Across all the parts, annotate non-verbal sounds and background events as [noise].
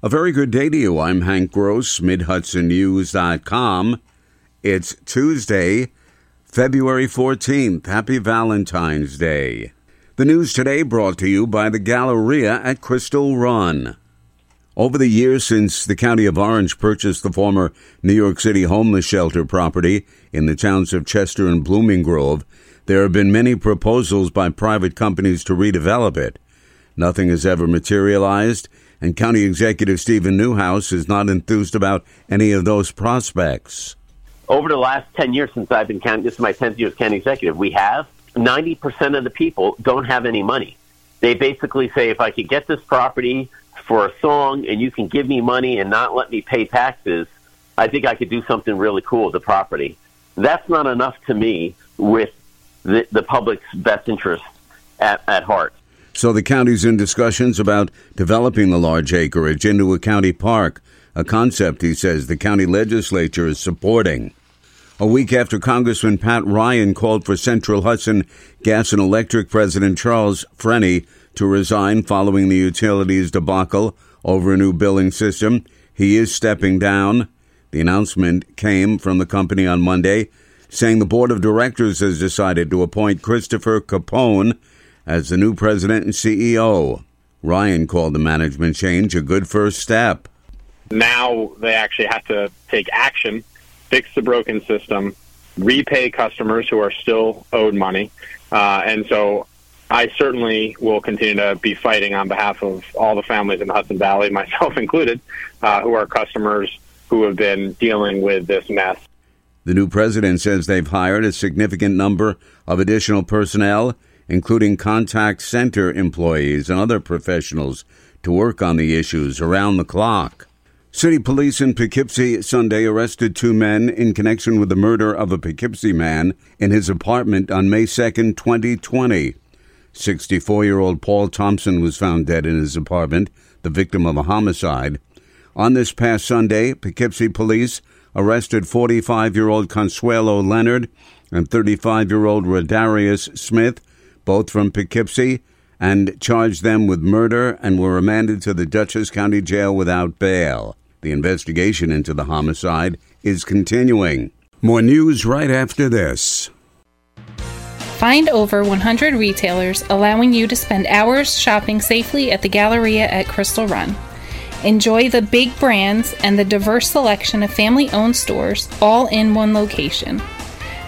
A very good day to you. I'm Hank Gross, MidHudsonNews.com. It's Tuesday, February 14th. Happy Valentine's Day. The news today brought to you by the Galleria at Crystal Run. Over the years since the County of Orange purchased the former New York City homeless shelter property in the towns of Chester and Blooming Grove, there have been many proposals by private companies to redevelop it. Nothing has ever materialized and County Executive Steven Neuhaus is not enthused about any of those prospects. Over the last 10 years since I've been county, this is my 10th year as county executive, we have 90% of the people don't have any money. They basically say, if I could get this property for a song and you can give me money and not let me pay taxes, I think I could do something really cool with the property. That's not enough to me with the, the public's best interest at, at heart. So the county's in discussions about developing the large acreage into a county park, a concept he says the county legislature is supporting. A week after Congressman Pat Ryan called for Central Hudson Gas and Electric President Charles Freni to resign following the utilities debacle over a new billing system, he is stepping down. The announcement came from the company on Monday, saying the board of directors has decided to appoint Christopher Capone as the new president and CEO. Ryan called the management change a good first step. Now they actually have to take action, fix the broken system, repay customers who are still owed money. Uh, and so I certainly will continue to be fighting on behalf of all the families in the Hudson Valley, [laughs] myself included, uh, who are customers who have been dealing with this mess. The new president says they've hired a significant number of additional personnel including contact center employees and other professionals, to work on the issues around the clock. City police in Poughkeepsie Sunday arrested two men in connection with the murder of a Poughkeepsie man in his apartment on May 2, 2020. 64 year old Paul Thompson was found dead in his apartment, the victim of a homicide. On this past Sunday, Poughkeepsie police arrested 45 year old Consuelo Leonard and 35 year old Rodarius Smith both from Poughkeepsie, and charged them with murder and were remanded to the Dutchess County Jail without bail. The investigation into the homicide is continuing. More news right after this. Find over 100 retailers allowing you to spend hours shopping safely at the Galleria at Crystal Run. Enjoy the big brands and the diverse selection of family owned stores all in one location.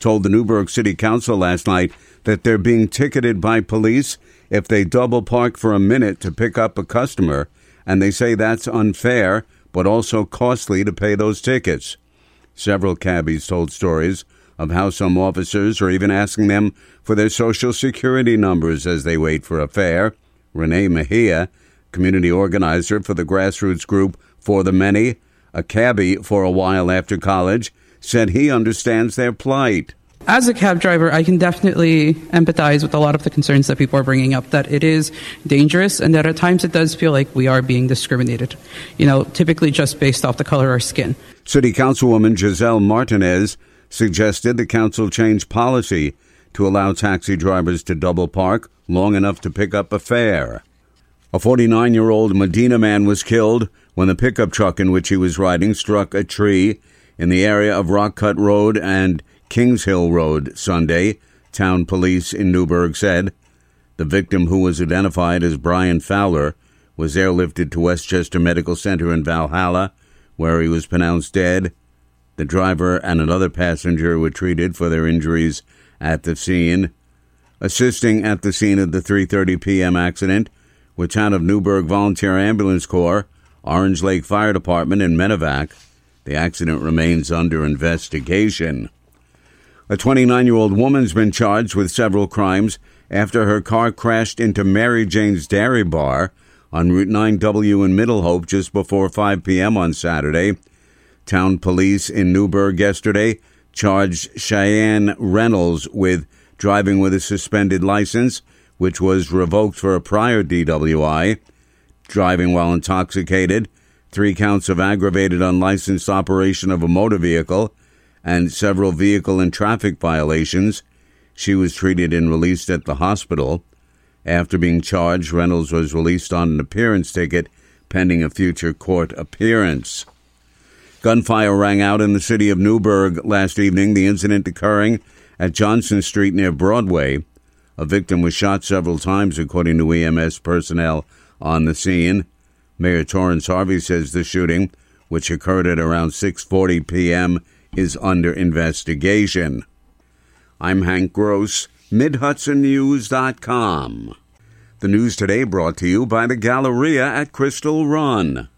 told the Newburgh City Council last night that they're being ticketed by police if they double park for a minute to pick up a customer, and they say that's unfair but also costly to pay those tickets. Several cabbies told stories of how some officers are even asking them for their social security numbers as they wait for a fare. Renee Mejia, community organizer for the grassroots group For the Many, a cabbie for a while after college, said he understands their plight. As a cab driver, I can definitely empathize with a lot of the concerns that people are bringing up that it is dangerous and that at times it does feel like we are being discriminated, you know, typically just based off the color of our skin. City Councilwoman Giselle Martinez suggested the council change policy to allow taxi drivers to double park long enough to pick up a fare. A 49 year old Medina man was killed when the pickup truck in which he was riding struck a tree in the area of Rock Cut Road and Kings Hill Road Sunday, town police in Newburgh said. The victim, who was identified as Brian Fowler, was airlifted to Westchester Medical Center in Valhalla, where he was pronounced dead. The driver and another passenger were treated for their injuries at the scene. Assisting at the scene of the 3:30 p.m. accident were town of Newburgh Volunteer Ambulance Corps, Orange Lake Fire Department, and Medevac. The accident remains under investigation. A 29 year old woman's been charged with several crimes after her car crashed into Mary Jane's Dairy Bar on Route 9W in Middle Hope just before 5 p.m. on Saturday. Town police in Newburgh yesterday charged Cheyenne Reynolds with driving with a suspended license, which was revoked for a prior DWI, driving while intoxicated, three counts of aggravated unlicensed operation of a motor vehicle, and several vehicle and traffic violations. She was treated and released at the hospital. After being charged, Reynolds was released on an appearance ticket pending a future court appearance. Gunfire rang out in the city of Newburgh last evening, the incident occurring at Johnson Street near Broadway. A victim was shot several times, according to EMS personnel on the scene. Mayor Torrance Harvey says the shooting, which occurred at around 6:40 p.m., is under investigation. I'm Hank Gross, MidHudsonNews.com. The news today brought to you by the Galleria at Crystal Run.